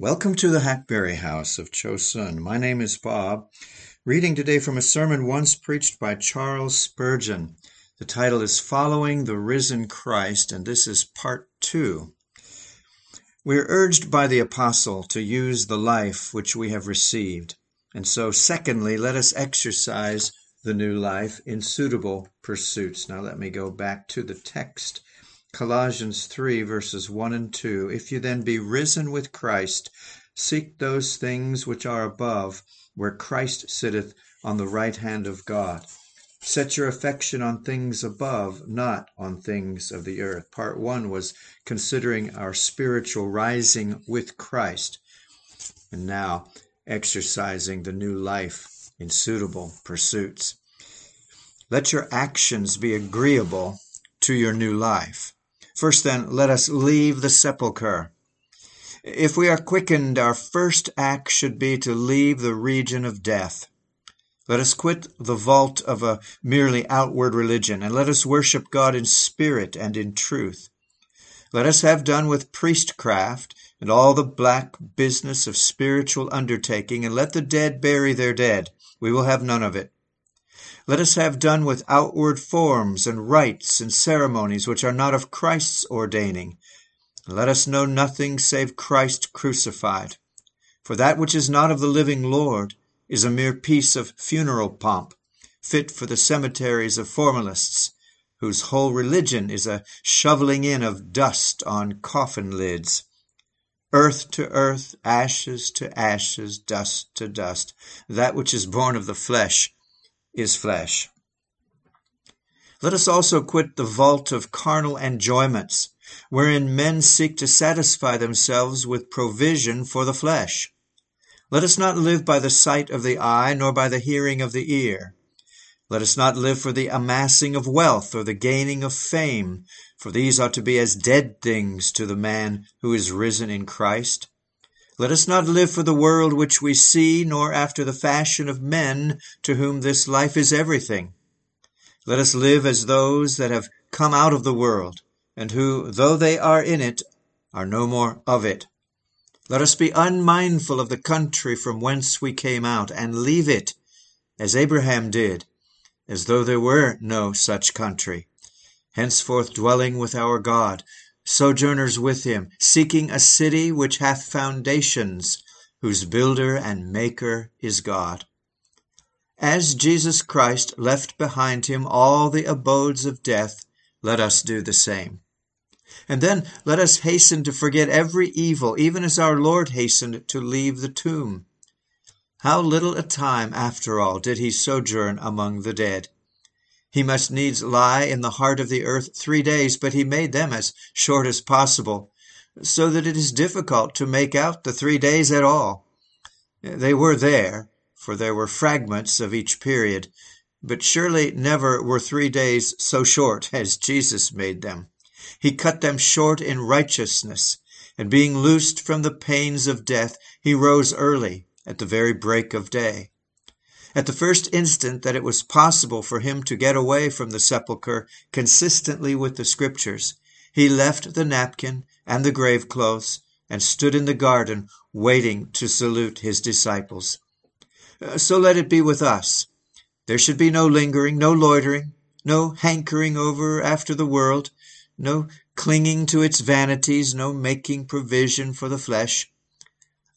Welcome to the Hackberry House of Chosun. My name is Bob, reading today from a sermon once preached by Charles Spurgeon. The title is Following the Risen Christ, and this is part two. We are urged by the apostle to use the life which we have received. And so, secondly, let us exercise the new life in suitable pursuits. Now, let me go back to the text. Colossians 3 verses 1 and 2. If you then be risen with Christ, seek those things which are above, where Christ sitteth on the right hand of God. Set your affection on things above, not on things of the earth. Part 1 was considering our spiritual rising with Christ. And now, exercising the new life in suitable pursuits. Let your actions be agreeable to your new life. First, then, let us leave the sepulchre. If we are quickened, our first act should be to leave the region of death. Let us quit the vault of a merely outward religion, and let us worship God in spirit and in truth. Let us have done with priestcraft and all the black business of spiritual undertaking, and let the dead bury their dead. We will have none of it. Let us have done with outward forms and rites and ceremonies which are not of Christ's ordaining. Let us know nothing save Christ crucified. For that which is not of the living Lord is a mere piece of funeral pomp, fit for the cemeteries of formalists, whose whole religion is a shoveling in of dust on coffin lids. Earth to earth, ashes to ashes, dust to dust. That which is born of the flesh is flesh. Let us also quit the vault of carnal enjoyments, wherein men seek to satisfy themselves with provision for the flesh. Let us not live by the sight of the eye, nor by the hearing of the ear. Let us not live for the amassing of wealth or the gaining of fame, for these ought to be as dead things to the man who is risen in Christ. Let us not live for the world which we see, nor after the fashion of men to whom this life is everything. Let us live as those that have come out of the world, and who, though they are in it, are no more of it. Let us be unmindful of the country from whence we came out, and leave it, as Abraham did, as though there were no such country, henceforth dwelling with our God, sojourners with him, seeking a city which hath foundations, whose builder and maker is God. As Jesus Christ left behind him all the abodes of death, let us do the same. And then let us hasten to forget every evil, even as our Lord hastened to leave the tomb. How little a time, after all, did he sojourn among the dead? He must needs lie in the heart of the earth three days, but he made them as short as possible, so that it is difficult to make out the three days at all. They were there, for there were fragments of each period, but surely never were three days so short as Jesus made them. He cut them short in righteousness, and being loosed from the pains of death, he rose early at the very break of day. At the first instant that it was possible for him to get away from the sepulchre consistently with the Scriptures, he left the napkin and the grave clothes and stood in the garden waiting to salute his disciples. Uh, so let it be with us. There should be no lingering, no loitering, no hankering over after the world, no clinging to its vanities, no making provision for the flesh.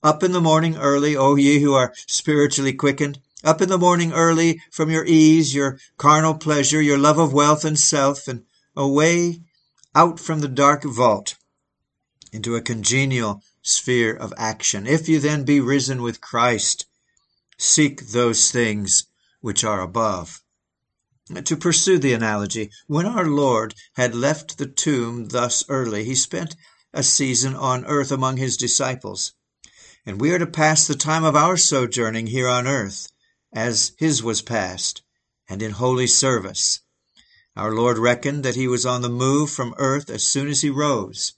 Up in the morning early, O ye who are spiritually quickened, up in the morning early from your ease, your carnal pleasure, your love of wealth and self, and away out from the dark vault into a congenial sphere of action. If you then be risen with Christ, seek those things which are above. To pursue the analogy, when our Lord had left the tomb thus early, he spent a season on earth among his disciples. And we are to pass the time of our sojourning here on earth as his was passed, and in holy service. Our Lord reckoned that he was on the move from earth as soon as he rose.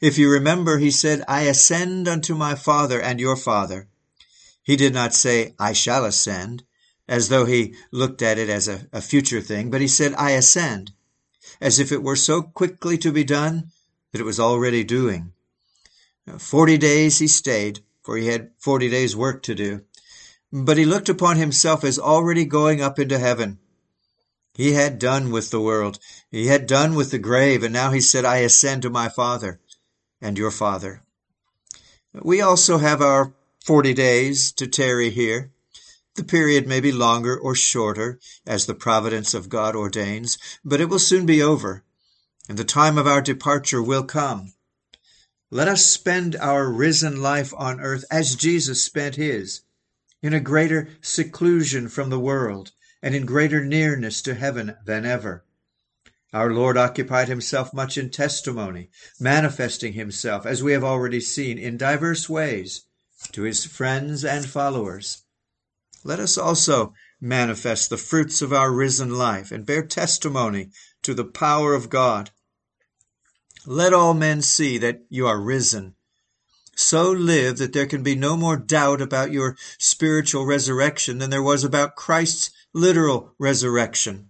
If you remember, he said, I ascend unto my Father and your Father. He did not say, I shall ascend, as though he looked at it as a, a future thing, but he said, I ascend, as if it were so quickly to be done that it was already doing. Forty days he stayed, for he had forty days' work to do. But he looked upon himself as already going up into heaven. He had done with the world. He had done with the grave, and now he said, I ascend to my Father and your Father. We also have our forty days to tarry here. The period may be longer or shorter, as the providence of God ordains, but it will soon be over, and the time of our departure will come. Let us spend our risen life on earth as Jesus spent his, in a greater seclusion from the world and in greater nearness to heaven than ever. Our Lord occupied himself much in testimony, manifesting himself, as we have already seen, in diverse ways to his friends and followers. Let us also manifest the fruits of our risen life and bear testimony to the power of God. Let all men see that you are risen. So live that there can be no more doubt about your spiritual resurrection than there was about Christ's literal resurrection.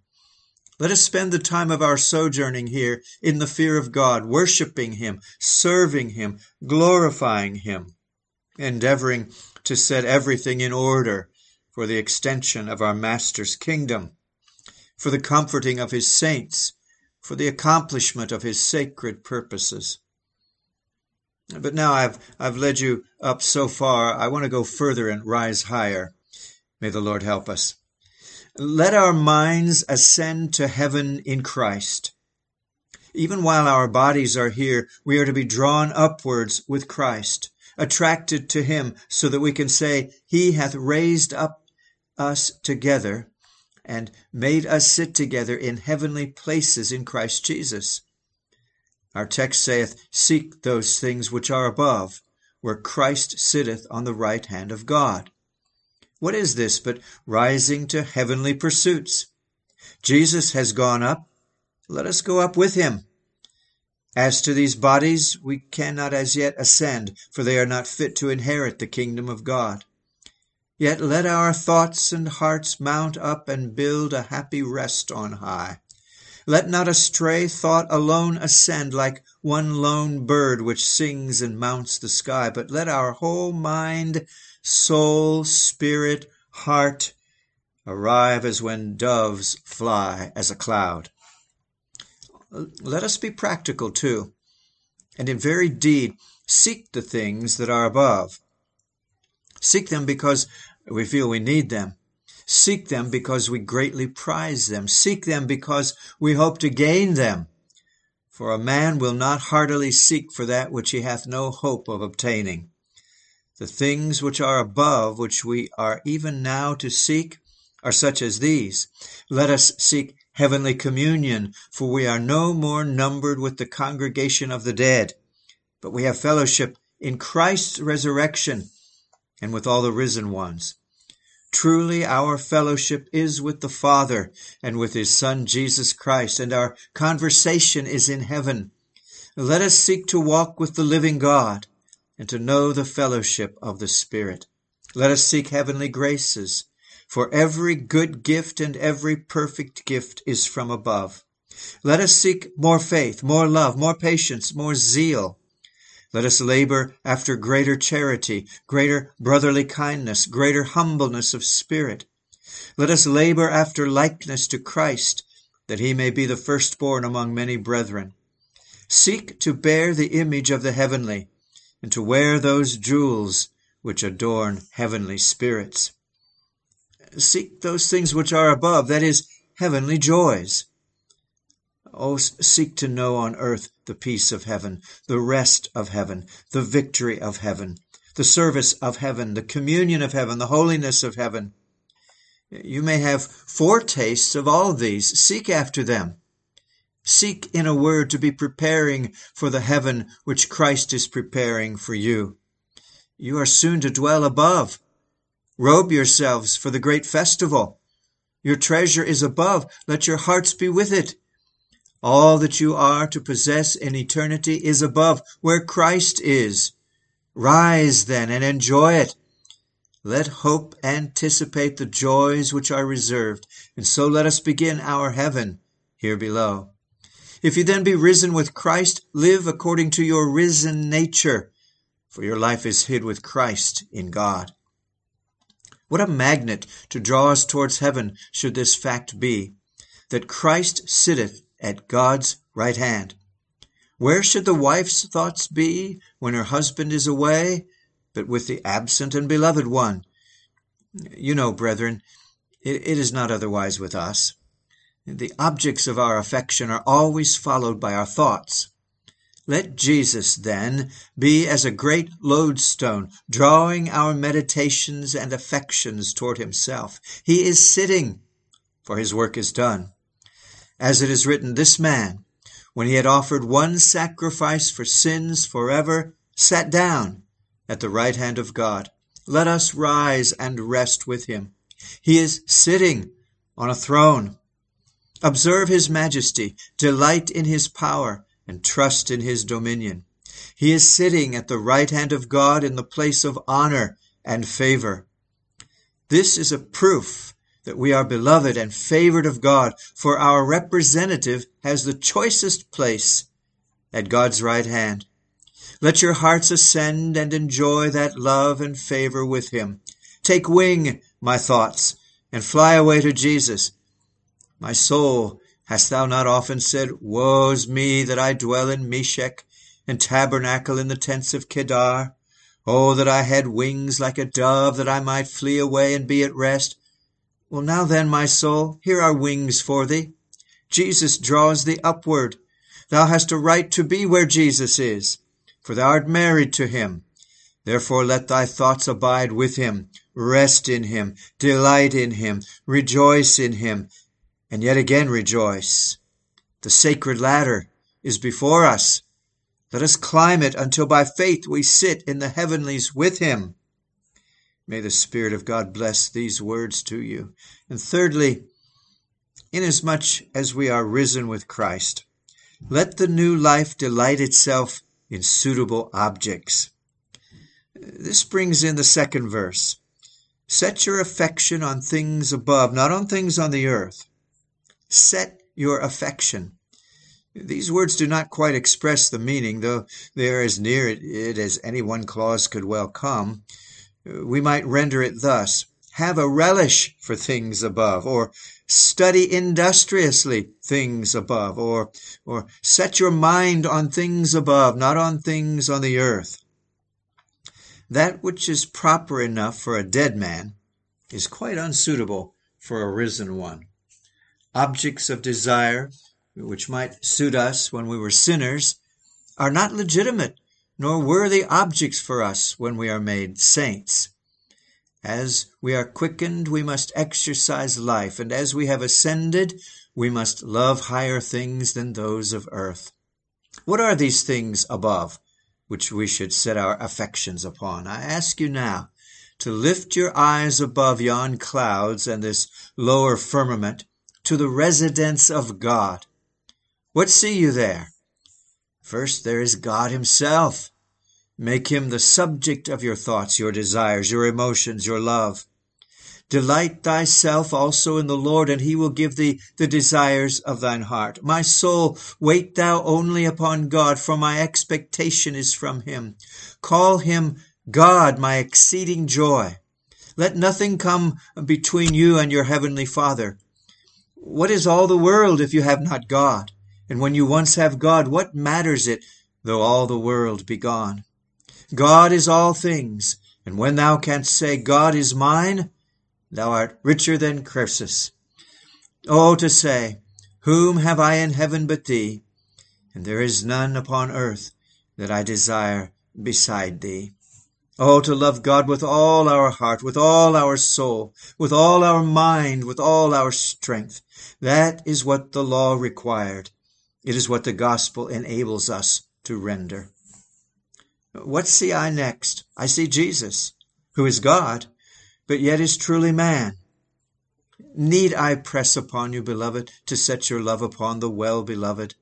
Let us spend the time of our sojourning here in the fear of God, worshiping Him, serving Him, glorifying Him, endeavoring to set everything in order for the extension of our Master's kingdom, for the comforting of his saints, for the accomplishment of his sacred purposes. But now I've, I've led you up so far, I want to go further and rise higher. May the Lord help us. Let our minds ascend to heaven in Christ. Even while our bodies are here, we are to be drawn upwards with Christ, attracted to him, so that we can say, He hath raised up us together and made us sit together in heavenly places in Christ Jesus. Our text saith, Seek those things which are above, where Christ sitteth on the right hand of God. What is this but rising to heavenly pursuits? Jesus has gone up. Let us go up with him. As to these bodies, we cannot as yet ascend, for they are not fit to inherit the kingdom of God. Yet let our thoughts and hearts mount up and build a happy rest on high. Let not a stray thought alone ascend like one lone bird which sings and mounts the sky, but let our whole mind, soul, spirit, heart arrive as when doves fly as a cloud. Let us be practical too, and in very deed seek the things that are above Seek them because we feel we need them. Seek them because we greatly prize them. Seek them because we hope to gain them. For a man will not heartily seek for that which he hath no hope of obtaining. The things which are above, which we are even now to seek, are such as these. Let us seek heavenly communion, for we are no more numbered with the congregation of the dead, but we have fellowship in Christ's resurrection and with all the risen ones. Truly, our fellowship is with the Father and with His Son Jesus Christ, and our conversation is in heaven. Let us seek to walk with the living God and to know the fellowship of the Spirit. Let us seek heavenly graces, for every good gift and every perfect gift is from above. Let us seek more faith, more love, more patience, more zeal let us labor after greater charity, greater brotherly kindness, greater humbleness of spirit. Let us labor after likeness to Christ, that he may be the firstborn among many brethren. Seek to bear the image of the heavenly, and to wear those jewels which adorn heavenly spirits. Seek those things which are above, that is, heavenly joys. Oh, seek to know on earth the peace of heaven, the rest of heaven, the victory of heaven, the service of heaven, the communion of heaven, the holiness of heaven. You may have foretastes of all these. Seek after them. Seek, in a word, to be preparing for the heaven which Christ is preparing for you. You are soon to dwell above. Robe yourselves for the great festival. Your treasure is above. Let your hearts be with it. All that you are to possess in eternity is above, where Christ is. Rise then and enjoy it. Let hope anticipate the joys which are reserved, and so let us begin our heaven here below. If you then be risen with Christ, live according to your risen nature. for your life is hid with Christ in God. What a magnet to draw us towards heaven should this fact be, that Christ sitteth at God's right hand. Where should the wife's thoughts be when her husband is away, but with the absent and beloved one? You know, brethren, it is not otherwise with us. The objects of our affection are always followed by our thoughts. Let Jesus, then, be as a great lodestone, drawing our meditations and affections toward himself. He is sitting, for his work is done. As it is written, this man, when he had offered one sacrifice for sins forever, sat down at the right hand of God. Let us rise and rest with him. He is sitting on a throne. Observe his majesty, delight in his power, and trust in his dominion. He is sitting at the right hand of God in the place of honor and favor. This is a proof that we are beloved and favored of God, for our representative has the choicest place at God's right hand. Let your hearts ascend and enjoy that love and favor with him. Take wing, my thoughts, and fly away to Jesus. My soul Hast thou not often said, Woe's me that I dwell in Meshech, and tabernacle in the tents of Kedar? Oh, that I had wings like a dove, that I might flee away and be at rest. Well, now then, my soul, here are wings for thee. Jesus draws thee upward. Thou hast a right to be where Jesus is, for thou art married to him. Therefore let thy thoughts abide with him, rest in him, delight in him, rejoice in him, and yet again rejoice. The sacred ladder is before us. Let us climb it until by faith we sit in the heavenlies with him. May the Spirit of God bless these words to you. And thirdly, inasmuch as we are risen with Christ, let the new life delight itself in suitable objects. This brings in the second verse. Set your affection on things above, not on things on the earth. Set your affection. These words do not quite express the meaning, though they are as near it as any one clause could well come. We might render it thus Have a relish for things above, or study industriously things above, or, or set your mind on things above, not on things on the earth. That which is proper enough for a dead man is quite unsuitable for a risen one objects of desire, which might suit us when we were sinners, are not legitimate nor worthy objects for us when we are made saints. As we are quickened, we must exercise life, and as we have ascended, we must love higher things than those of earth. What are these things above, which we should set our affections upon? I ask you now to lift your eyes above yon clouds and this lower firmament, to the residence of God. What see you there? First, there is God Himself. Make Him the subject of your thoughts, your desires, your emotions, your love. Delight thyself also in the Lord, and he will give thee the desires of thine heart. My soul, wait thou only upon God, for my expectation is from him. Call him God, my exceeding joy. Let nothing come between you and your heavenly Father. What is all the world if you have not God? And when you once have God, what matters it though all the world be gone? God is all things, and when thou canst say, God is mine, thou art richer than Croesus. Oh, to say, Whom have I in heaven but thee? And there is none upon earth that I desire beside thee. Oh, to love God with all our heart, with all our soul, with all our mind, with all our strength. That is what the law required. It is what the gospel enables us to render. What see I next? I see Jesus, who is God, but yet is truly man. Need I press upon you, beloved, to set your love upon the well beloved?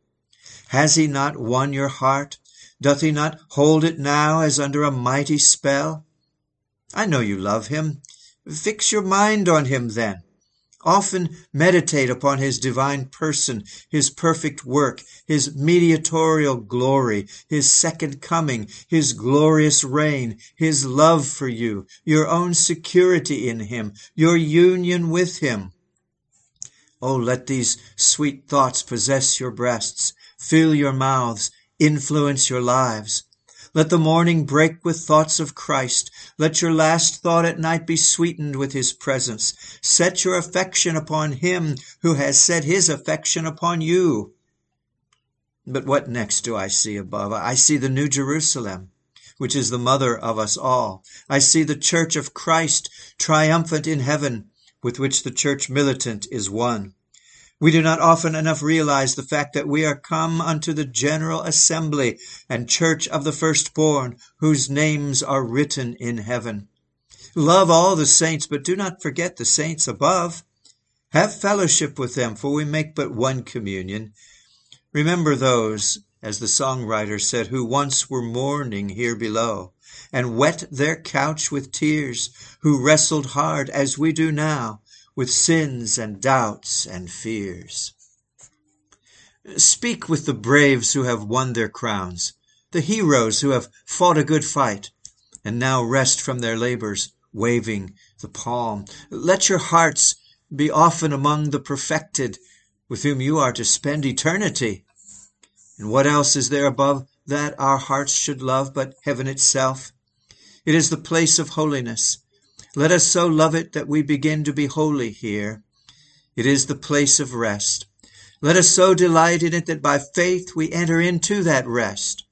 Has he not won your heart? Doth he not hold it now as under a mighty spell? I know you love him. Fix your mind on him then. Often meditate upon his divine person, his perfect work, his mediatorial glory, his second coming, his glorious reign, his love for you, your own security in him, your union with him. Oh, let these sweet thoughts possess your breasts, fill your mouths, influence your lives. Let the morning break with thoughts of Christ. Let your last thought at night be sweetened with his presence. Set your affection upon him who has set his affection upon you. But what next do I see above? I see the New Jerusalem, which is the mother of us all. I see the church of Christ triumphant in heaven, with which the church militant is one. We do not often enough realize the fact that we are come unto the general assembly and church of the firstborn, whose names are written in heaven. Love all the saints, but do not forget the saints above. Have fellowship with them, for we make but one communion. Remember those, as the songwriter said, who once were mourning here below, and wet their couch with tears, who wrestled hard as we do now, with sins and doubts and fears. Speak with the braves who have won their crowns, the heroes who have fought a good fight, and now rest from their labors, waving the palm. Let your hearts be often among the perfected, with whom you are to spend eternity. And what else is there above that our hearts should love but heaven itself? It is the place of holiness, let us so love it that we begin to be holy here. It is the place of rest. Let us so delight in it that by faith we enter into that rest.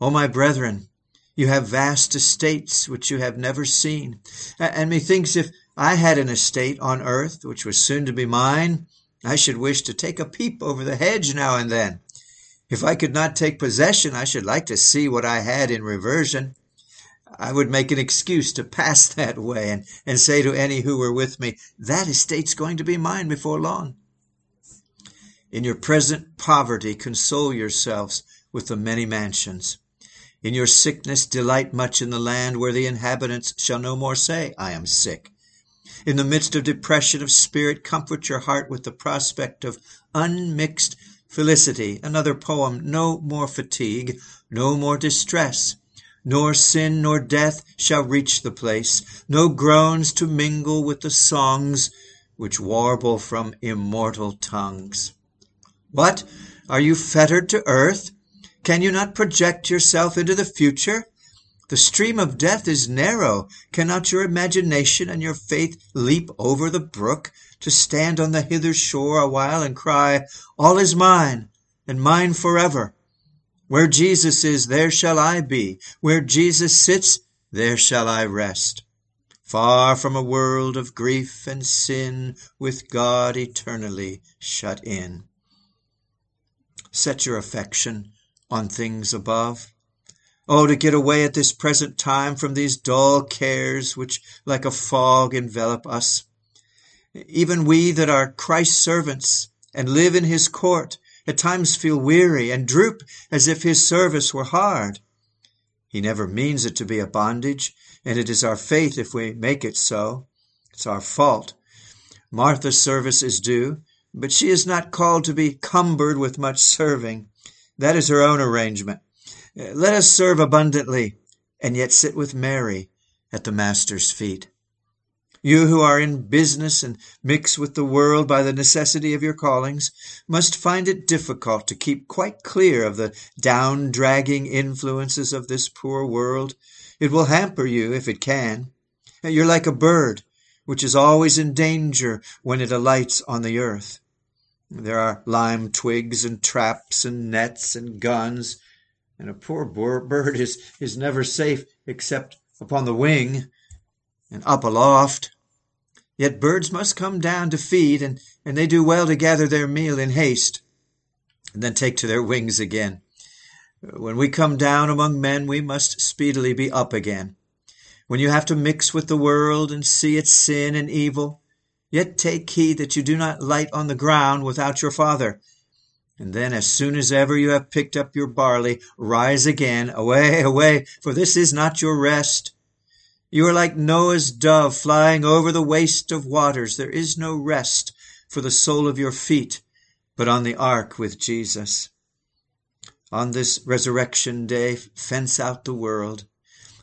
O my brethren, you have vast estates which you have never seen. And methinks if I had an estate on earth which was soon to be mine, I should wish to take a peep over the hedge now and then. If I could not take possession, I should like to see what I had in reversion. I would make an excuse to pass that way and, and say to any who were with me, That estate's going to be mine before long. In your present poverty, console yourselves with the many mansions. In your sickness, delight much in the land where the inhabitants shall no more say, I am sick. In the midst of depression of spirit, comfort your heart with the prospect of unmixed felicity. Another poem, no more fatigue, no more distress nor sin nor death shall reach the place, no groans to mingle with the songs which warble from immortal tongues. What? Are you fettered to earth? Can you not project yourself into the future? The stream of death is narrow. Cannot your imagination and your faith leap over the brook to stand on the hither shore a while and cry, All is mine, and mine forever? Where Jesus is, there shall I be. Where Jesus sits, there shall I rest. Far from a world of grief and sin, with God eternally shut in. Set your affection on things above. Oh, to get away at this present time from these dull cares which like a fog envelop us. Even we that are Christ's servants and live in his court at times feel weary and droop as if his service were hard. He never means it to be a bondage, and it is our faith if we make it so. It's our fault. Martha's service is due, but she is not called to be cumbered with much serving. That is her own arrangement. Let us serve abundantly, and yet sit with Mary at the Master's feet. You who are in business and mix with the world by the necessity of your callings must find it difficult to keep quite clear of the down dragging influences of this poor world. It will hamper you if it can. You're like a bird which is always in danger when it alights on the earth. There are lime twigs and traps and nets and guns, and a poor bird is, is never safe except upon the wing and up aloft. Yet birds must come down to feed, and, and they do well to gather their meal in haste, and then take to their wings again. When we come down among men, we must speedily be up again. When you have to mix with the world and see its sin and evil, yet take heed that you do not light on the ground without your Father. And then, as soon as ever you have picked up your barley, rise again, away, away, for this is not your rest. You are like Noah's dove flying over the waste of waters. There is no rest for the sole of your feet, but on the ark with Jesus. On this resurrection day, fence out the world.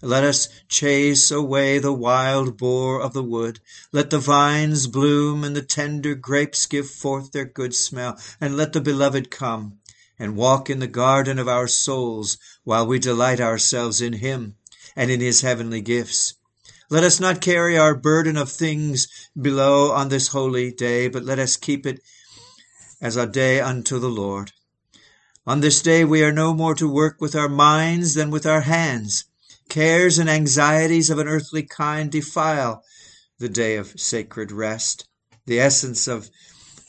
Let us chase away the wild boar of the wood. Let the vines bloom and the tender grapes give forth their good smell. And let the beloved come and walk in the garden of our souls while we delight ourselves in him and in his heavenly gifts. Let us not carry our burden of things below on this holy day, but let us keep it as a day unto the Lord. On this day we are no more to work with our minds than with our hands. Cares and anxieties of an earthly kind defile the day of sacred rest. The essence of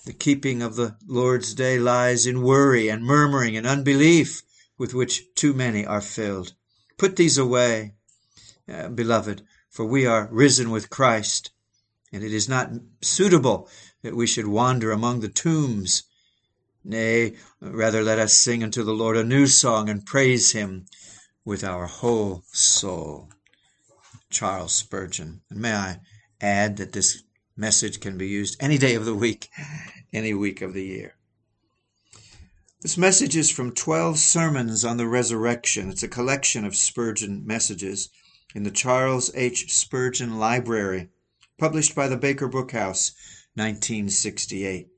the keeping of the Lord's day lies in worry and murmuring and unbelief with which too many are filled. Put these away, uh, beloved, for we are risen with Christ, and it is not suitable that we should wander among the tombs. Nay, rather let us sing unto the Lord a new song and praise him with our whole soul. Charles Spurgeon. And may I add that this message can be used any day of the week, any week of the year. This message is from 12 sermons on the resurrection. It's a collection of Spurgeon messages in the Charles H. Spurgeon Library, published by the Baker Book House, 1968.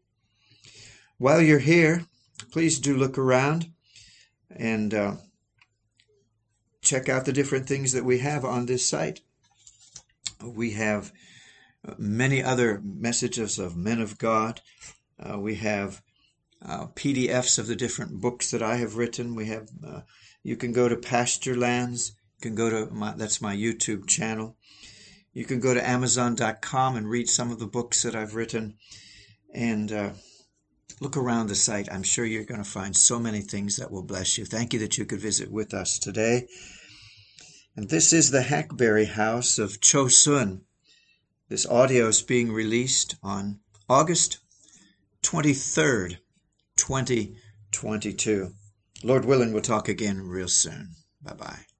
While you're here, please do look around and uh, check out the different things that we have on this site. We have uh, many other messages of men of God. Uh, we have uh, PDFs of the different books that I have written. We have. Uh, you can go to Pasture Lands can go to my, that's my YouTube channel. You can go to Amazon.com and read some of the books that I've written and uh, look around the site. I'm sure you're going to find so many things that will bless you. Thank you that you could visit with us today. And this is the Hackberry House of Chosun. This audio is being released on August 23rd, 2022. Lord willing, we'll talk again real soon. Bye bye.